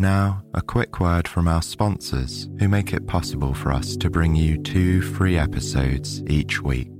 Now, a quick word from our sponsors who make it possible for us to bring you two free episodes each week.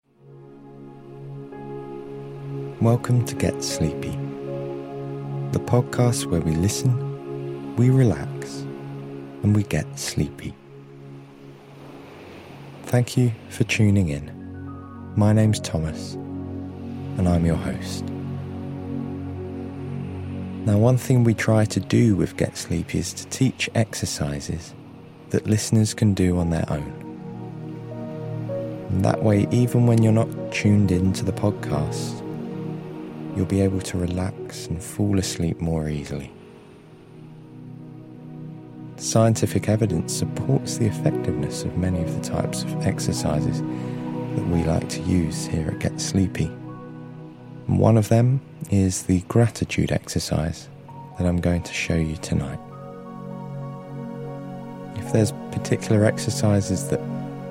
Welcome to Get Sleepy, the podcast where we listen, we relax, and we get sleepy. Thank you for tuning in. My name's Thomas, and I'm your host. Now, one thing we try to do with Get Sleepy is to teach exercises that listeners can do on their own. And that way, even when you're not tuned in to the podcast, you'll be able to relax and fall asleep more easily. Scientific evidence supports the effectiveness of many of the types of exercises that we like to use here at Get Sleepy. And one of them is the gratitude exercise that I'm going to show you tonight. If there's particular exercises that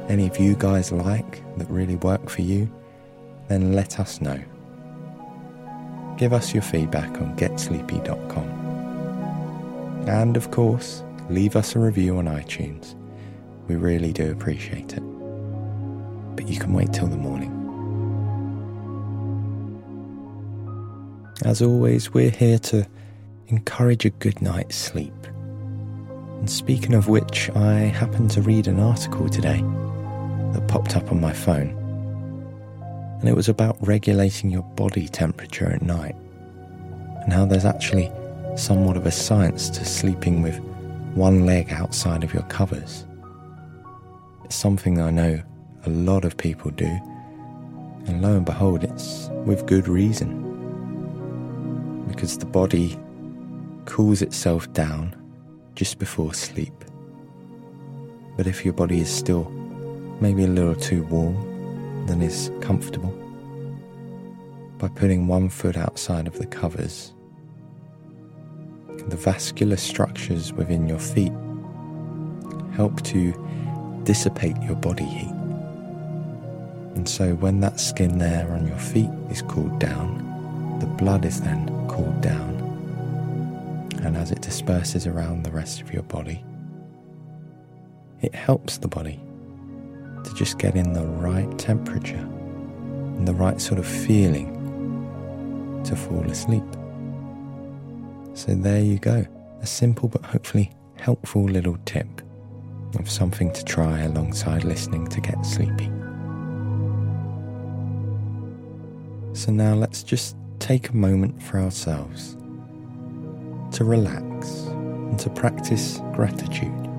any of you guys like that really work for you, then let us know. Give us your feedback on getsleepy.com. And of course, leave us a review on iTunes. We really do appreciate it. But you can wait till the morning. As always, we're here to encourage a good night's sleep. And speaking of which, I happened to read an article today that popped up on my phone. And it was about regulating your body temperature at night and how there's actually somewhat of a science to sleeping with one leg outside of your covers. It's something I know a lot of people do, and lo and behold, it's with good reason because the body cools itself down just before sleep. But if your body is still maybe a little too warm than is comfortable, by putting one foot outside of the covers, the vascular structures within your feet help to dissipate your body heat. And so when that skin there on your feet is cooled down, the blood is then cooled down, and as it disperses around the rest of your body, it helps the body to just get in the right temperature and the right sort of feeling to fall asleep. So, there you go a simple but hopefully helpful little tip of something to try alongside listening to get sleepy. So, now let's just take a moment for ourselves to relax and to practice gratitude.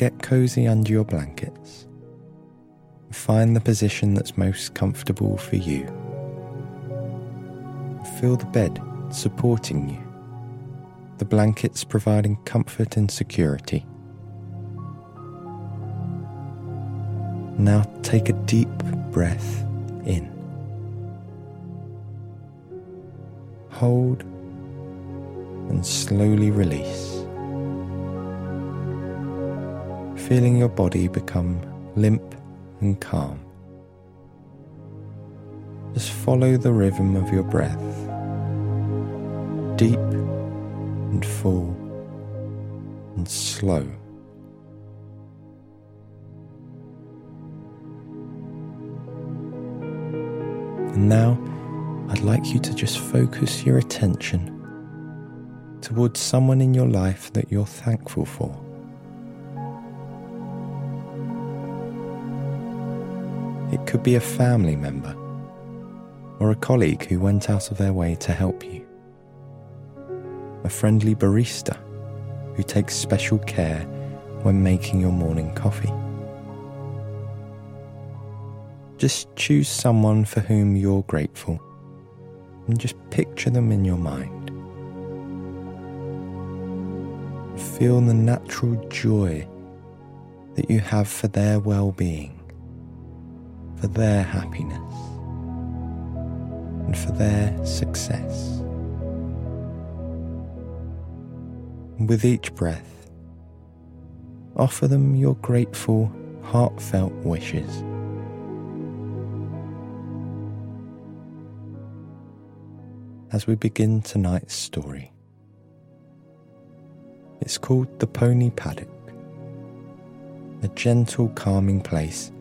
Get cozy under your blankets. Find the position that's most comfortable for you. Feel the bed supporting you, the blankets providing comfort and security. Now take a deep breath in. hold, and slowly release feeling your body become limp and calm. Just follow the rhythm of your breath, deep and full and slow. And now I'd like you to just focus your attention towards someone in your life that you're thankful for. Could be a family member or a colleague who went out of their way to help you, a friendly barista who takes special care when making your morning coffee. Just choose someone for whom you're grateful and just picture them in your mind. Feel the natural joy that you have for their well being for their happiness and for their success. with each breath, offer them your grateful, heartfelt wishes. As we begin tonight's story, it's called the Pony Paddock, a gentle, calming place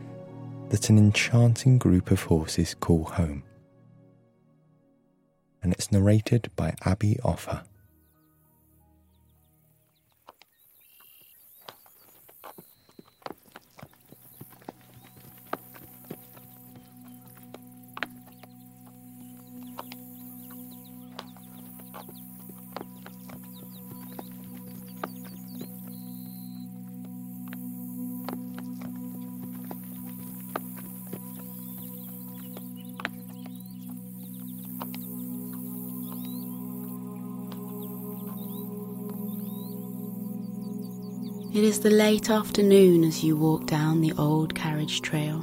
that an enchanting group of horses call home. And it's narrated by Abby Offer. Is the late afternoon as you walk down the old carriage trail.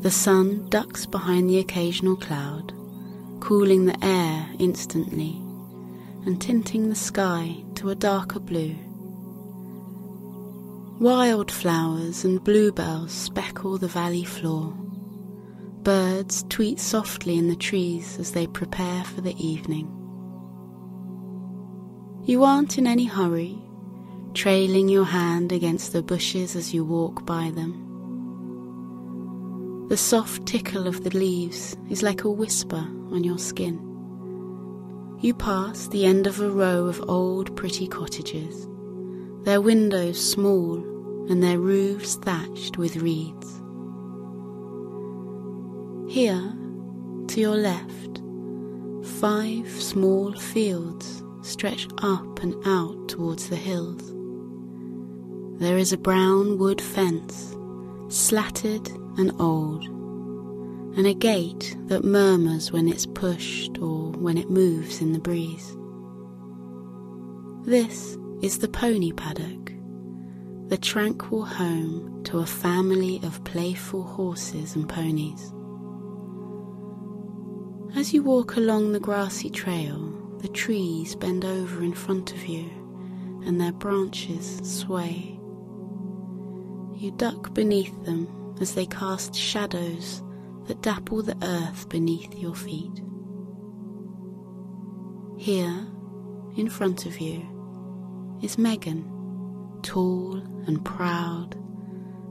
The sun ducks behind the occasional cloud, cooling the air instantly and tinting the sky to a darker blue. Wildflowers and bluebells speckle the valley floor. Birds tweet softly in the trees as they prepare for the evening. You aren't in any hurry trailing your hand against the bushes as you walk by them. The soft tickle of the leaves is like a whisper on your skin. You pass the end of a row of old pretty cottages, their windows small and their roofs thatched with reeds. Here, to your left, five small fields stretch up and out towards the hills. There is a brown wood fence, slatted and old, and a gate that murmurs when it's pushed or when it moves in the breeze. This is the pony paddock, the tranquil home to a family of playful horses and ponies. As you walk along the grassy trail, the trees bend over in front of you and their branches sway. You duck beneath them as they cast shadows that dapple the earth beneath your feet. Here, in front of you, is Megan, tall and proud,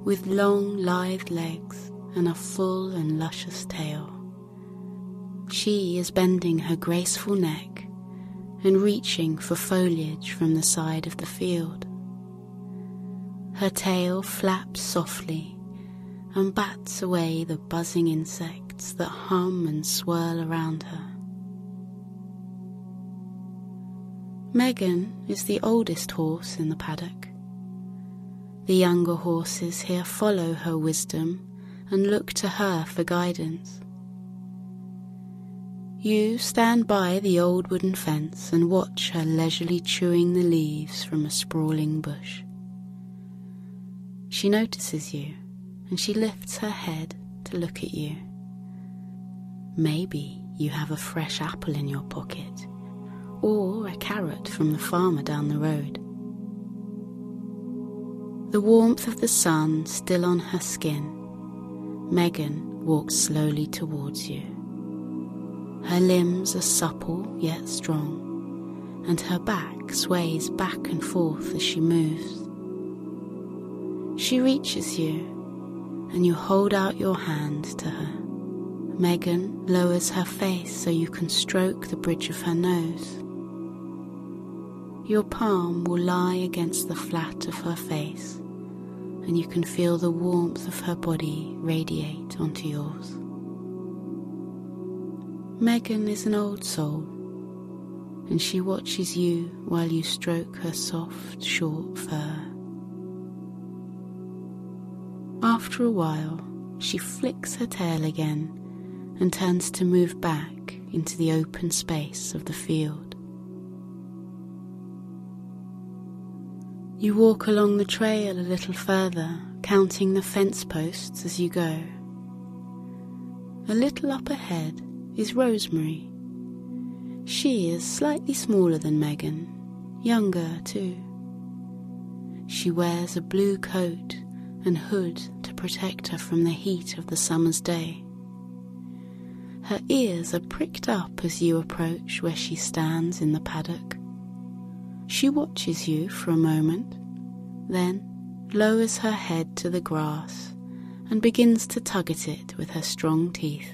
with long, lithe legs and a full and luscious tail. She is bending her graceful neck and reaching for foliage from the side of the field. Her tail flaps softly and bats away the buzzing insects that hum and swirl around her. Megan is the oldest horse in the paddock. The younger horses here follow her wisdom and look to her for guidance. You stand by the old wooden fence and watch her leisurely chewing the leaves from a sprawling bush. She notices you and she lifts her head to look at you. Maybe you have a fresh apple in your pocket or a carrot from the farmer down the road. The warmth of the sun still on her skin, Megan walks slowly towards you. Her limbs are supple yet strong, and her back sways back and forth as she moves. She reaches you, and you hold out your hand to her. Megan lowers her face so you can stroke the bridge of her nose. Your palm will lie against the flat of her face, and you can feel the warmth of her body radiate onto yours. Megan is an old soul, and she watches you while you stroke her soft, short fur. After a while, she flicks her tail again and turns to move back into the open space of the field. You walk along the trail a little further, counting the fence posts as you go. A little up ahead is Rosemary. She is slightly smaller than Megan, younger too. She wears a blue coat and hood to protect her from the heat of the summer's day. Her ears are pricked up as you approach where she stands in the paddock. She watches you for a moment, then lowers her head to the grass and begins to tug at it with her strong teeth.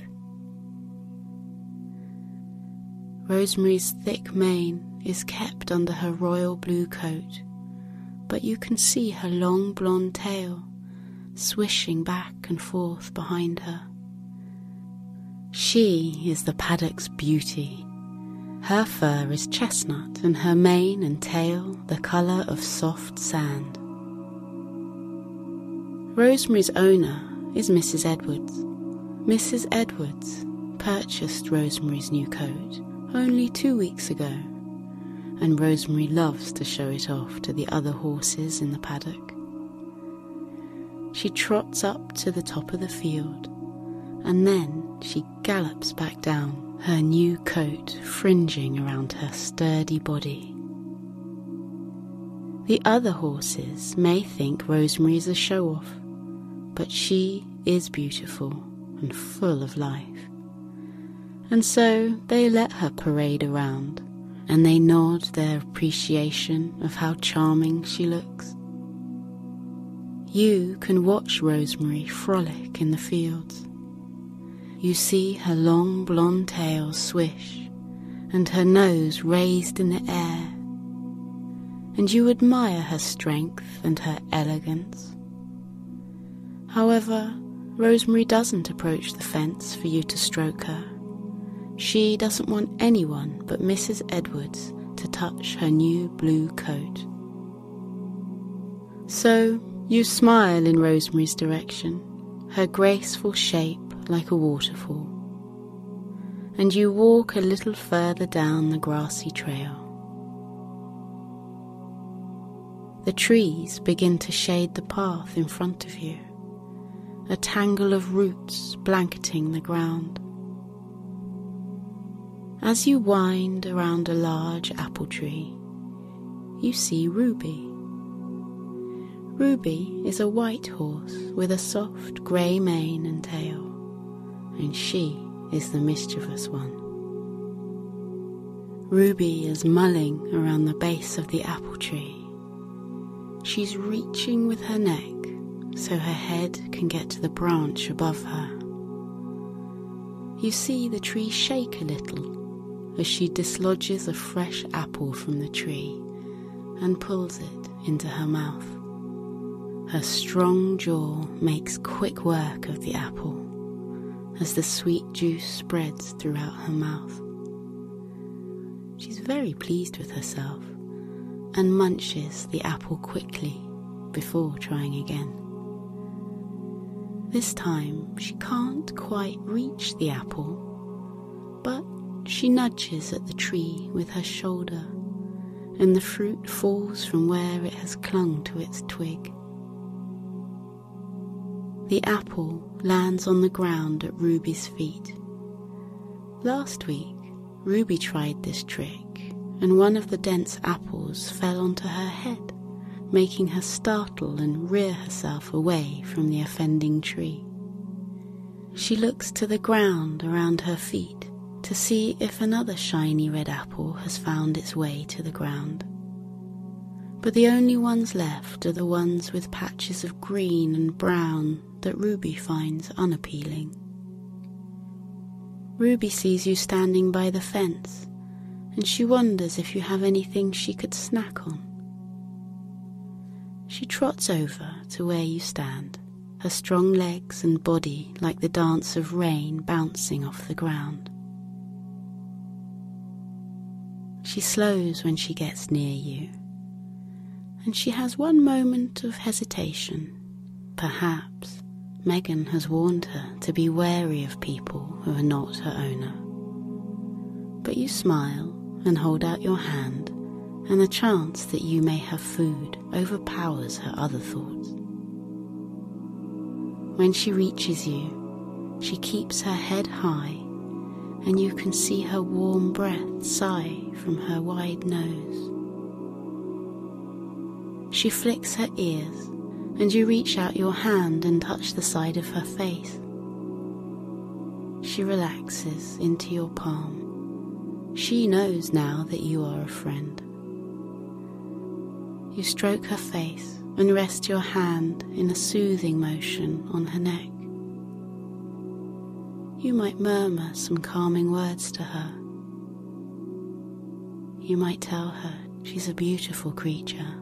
Rosemary's thick mane is kept under her royal blue coat, but you can see her long blonde tail swishing back and forth behind her. She is the paddock's beauty. Her fur is chestnut and her mane and tail the colour of soft sand. Rosemary's owner is Mrs. Edwards. Mrs. Edwards purchased Rosemary's new coat only two weeks ago, and Rosemary loves to show it off to the other horses in the paddock. She trots up to the top of the field, and then she gallops back down, her new coat fringing around her sturdy body. The other horses may think Rosemary is a show off, but she is beautiful and full of life. And so they let her parade around, and they nod their appreciation of how charming she looks. You can watch Rosemary frolic in the fields you see her long blonde tail swish and her nose raised in the air, and you admire her strength and her elegance. However, Rosemary doesn't approach the fence for you to stroke her. She doesn't want anyone but Mrs. Edwards to touch her new blue coat. So you smile in Rosemary's direction, her graceful shape like a waterfall, and you walk a little further down the grassy trail. The trees begin to shade the path in front of you, a tangle of roots blanketing the ground. As you wind around a large apple tree, you see Ruby. Ruby is a white horse with a soft grey mane and tail and she is the mischievous one. Ruby is mulling around the base of the apple tree. She's reaching with her neck so her head can get to the branch above her. You see the tree shake a little as she dislodges a fresh apple from the tree and pulls it into her mouth. Her strong jaw makes quick work of the apple as the sweet juice spreads throughout her mouth. She's very pleased with herself and munches the apple quickly before trying again. This time she can't quite reach the apple, but she nudges at the tree with her shoulder, and the fruit falls from where it has clung to its twig. The apple lands on the ground at Ruby's feet. Last week, Ruby tried this trick, and one of the dense apples fell onto her head, making her startle and rear herself away from the offending tree. She looks to the ground around her feet to see if another shiny red apple has found its way to the ground. But the only ones left are the ones with patches of green and brown that Ruby finds unappealing. Ruby sees you standing by the fence, and she wonders if you have anything she could snack on. She trots over to where you stand, her strong legs and body like the dance of rain bouncing off the ground. She slows when she gets near you, and she has one moment of hesitation. Perhaps Megan has warned her to be wary of people who are not her owner. But you smile and hold out your hand, and the chance that you may have food overpowers her other thoughts. When she reaches you, she keeps her head high and you can see her warm breath sigh from her wide nose. She flicks her ears, and you reach out your hand and touch the side of her face. She relaxes into your palm. She knows now that you are a friend. You stroke her face and rest your hand in a soothing motion on her neck you might murmur some calming words to her. You might tell her she's a beautiful creature.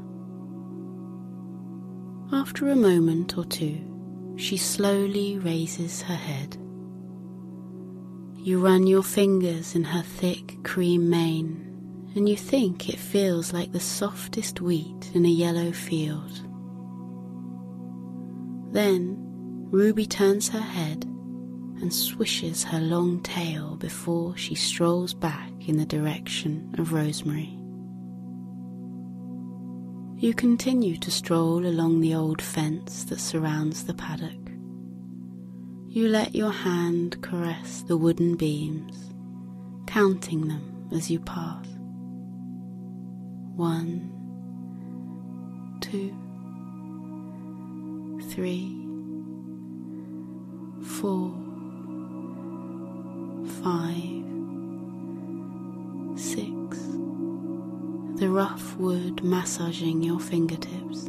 After a moment or two, she slowly raises her head. You run your fingers in her thick cream mane, and you think it feels like the softest wheat in a yellow field. Then Ruby turns her head and swishes her long tail before she strolls back in the direction of Rosemary. You continue to stroll along the old fence that surrounds the paddock. You let your hand caress the wooden beams, counting them as you pass. One, two, three, four five, six, the rough wood massaging your fingertips,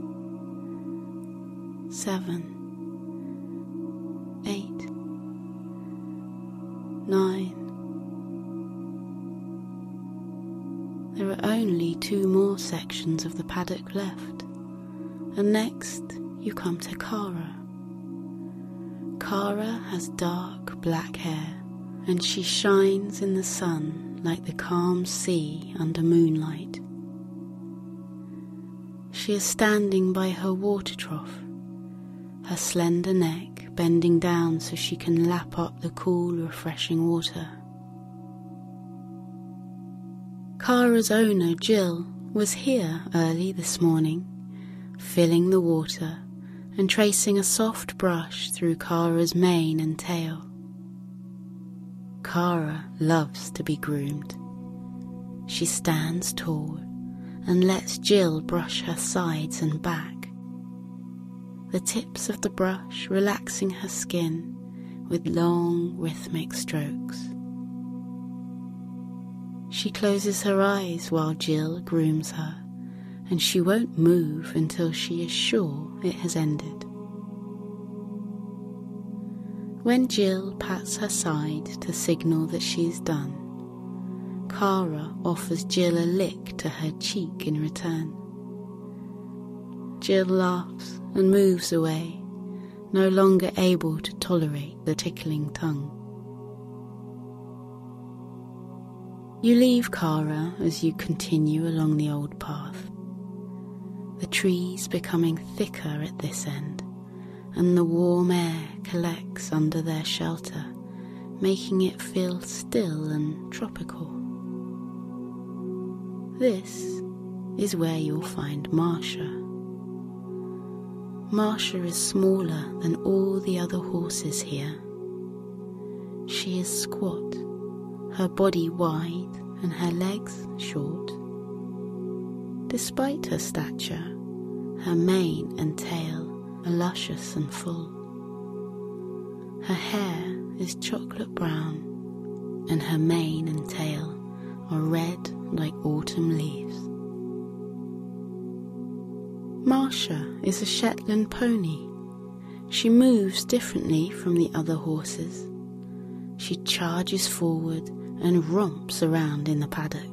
seven, eight, nine. There are only two more sections of the paddock left, and next you come to Kara. Kara has dark black hair and she shines in the sun like the calm sea under moonlight. She is standing by her water trough, her slender neck bending down so she can lap up the cool, refreshing water. Kara's owner, Jill, was here early this morning, filling the water and tracing a soft brush through Kara's mane and tail. Kara loves to be groomed. She stands tall and lets Jill brush her sides and back. The tips of the brush relaxing her skin with long rhythmic strokes. She closes her eyes while Jill grooms her, and she won't move until she is sure it has ended. When Jill pats her side to signal that she's done, Kara offers Jill a lick to her cheek in return. Jill laughs and moves away, no longer able to tolerate the tickling tongue. You leave Kara as you continue along the old path, the trees becoming thicker at this end and the warm air collects under their shelter, making it feel still and tropical. This is where you'll find Marsha. Marsha is smaller than all the other horses here. She is squat, her body wide and her legs short. Despite her stature, her mane and tail are luscious and full. Her hair is chocolate brown, and her mane and tail are red like autumn leaves. Marcia is a Shetland pony. She moves differently from the other horses. She charges forward and romps around in the paddock,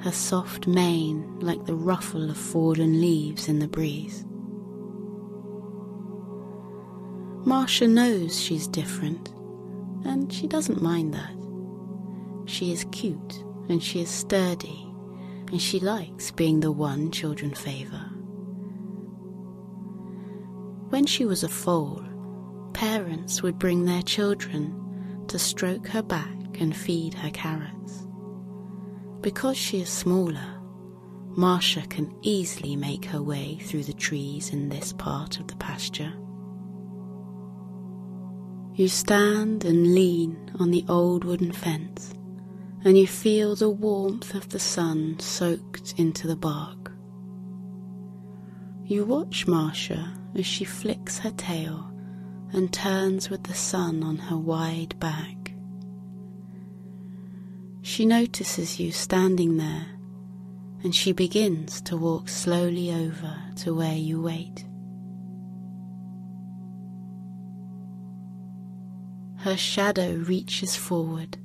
her soft mane like the ruffle of fallen leaves in the breeze. Marcia knows she's different, and she doesn't mind that. She is cute and she is sturdy, and she likes being the one children favour. When she was a foal, parents would bring their children to stroke her back and feed her carrots. Because she is smaller, Marcia can easily make her way through the trees in this part of the pasture. You stand and lean on the old wooden fence, and you feel the warmth of the sun soaked into the bark. You watch Marcia as she flicks her tail and turns with the sun on her wide back. She notices you standing there, and she begins to walk slowly over to where you wait. Her shadow reaches forward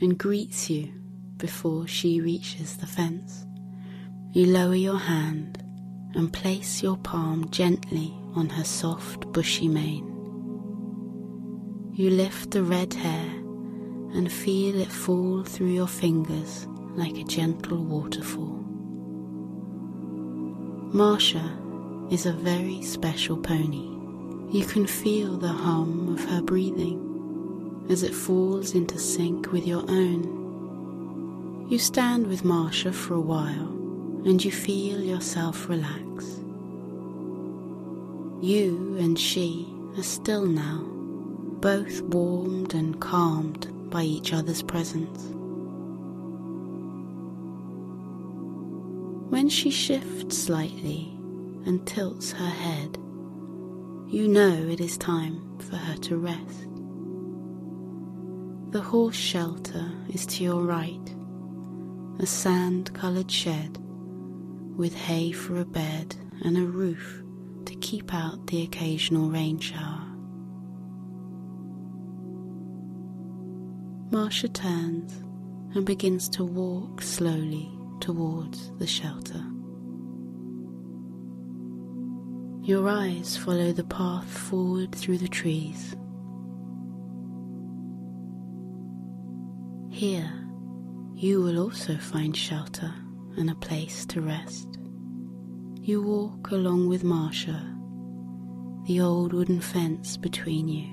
and greets you before she reaches the fence. You lower your hand and place your palm gently on her soft, bushy mane. You lift the red hair and feel it fall through your fingers like a gentle waterfall. Marcia is a very special pony. You can feel the hum of her breathing as it falls into sync with your own. You stand with Marcia for a while and you feel yourself relax. You and she are still now, both warmed and calmed by each other's presence. When she shifts slightly and tilts her head, you know it is time for her to rest. The horse shelter is to your right, a sand coloured shed with hay for a bed and a roof to keep out the occasional rain shower. Marcia turns and begins to walk slowly towards the shelter. Your eyes follow the path forward through the trees Here, you will also find shelter and a place to rest. You walk along with Marcia, the old wooden fence between you.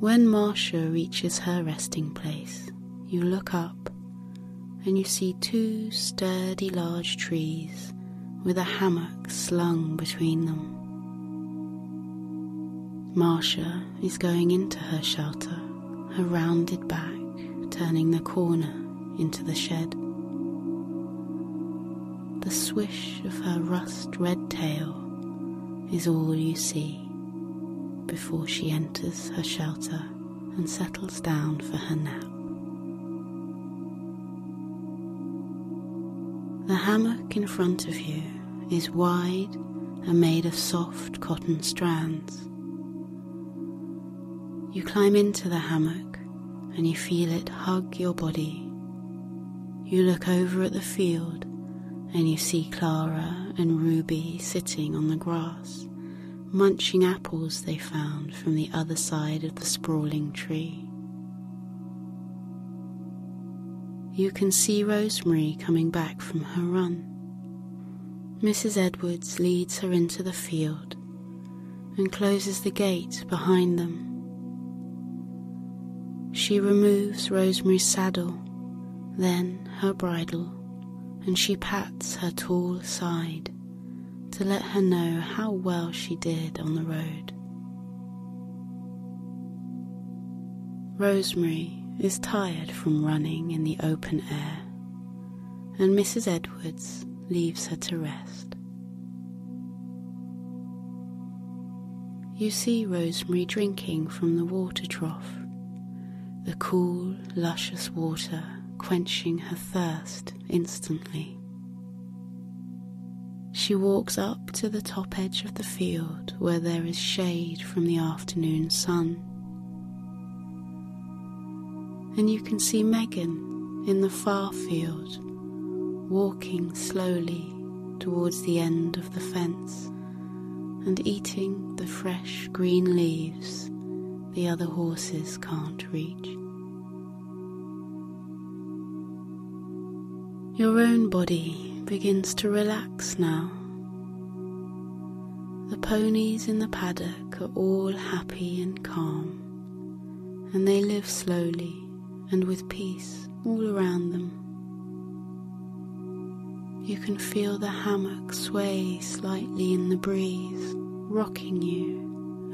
When Marcia reaches her resting place, you look up and you see two sturdy large trees with a hammock slung between them. Marcia is going into her shelter her rounded back turning the corner into the shed. The swish of her rust red tail is all you see before she enters her shelter and settles down for her nap. The hammock in front of you is wide and made of soft cotton strands. You climb into the hammock and you feel it hug your body. You look over at the field and you see Clara and Ruby sitting on the grass, munching apples they found from the other side of the sprawling tree. You can see Rosemary coming back from her run. Mrs. Edwards leads her into the field and closes the gate behind them. She removes Rosemary's saddle, then her bridle, and she pats her tall side to let her know how well she did on the road. Rosemary is tired from running in the open air, and Mrs. Edwards leaves her to rest. You see Rosemary drinking from the water trough, the cool, luscious water quenching her thirst instantly. She walks up to the top edge of the field where there is shade from the afternoon sun. And you can see Megan in the far field, walking slowly towards the end of the fence and eating the fresh green leaves the other horses can't reach. Your own body begins to relax now. The ponies in the paddock are all happy and calm, and they live slowly and with peace all around them. You can feel the hammock sway slightly in the breeze, rocking you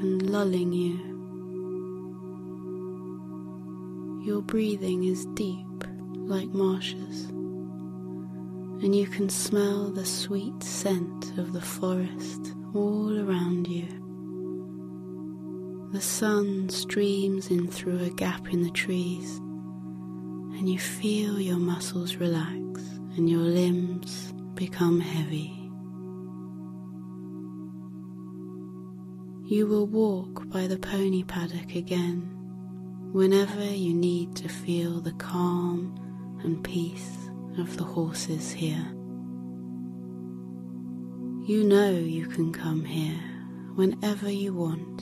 and lulling you. Your breathing is deep like marshes, and you can smell the sweet scent of the forest all around you. The sun streams in through a gap in the trees, and you feel your muscles relax and your limbs become heavy. You will walk by the pony paddock again whenever you need to feel the calm and peace of the horses here. You know you can come here whenever you want,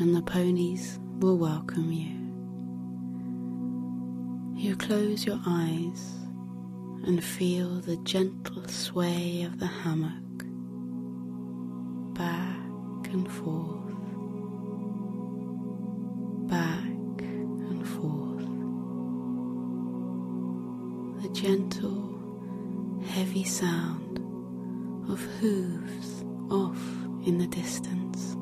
and the ponies will welcome you. You close your eyes and feel the gentle sway of the hammock back and forth, gentle, heavy sound of hooves off in the distance.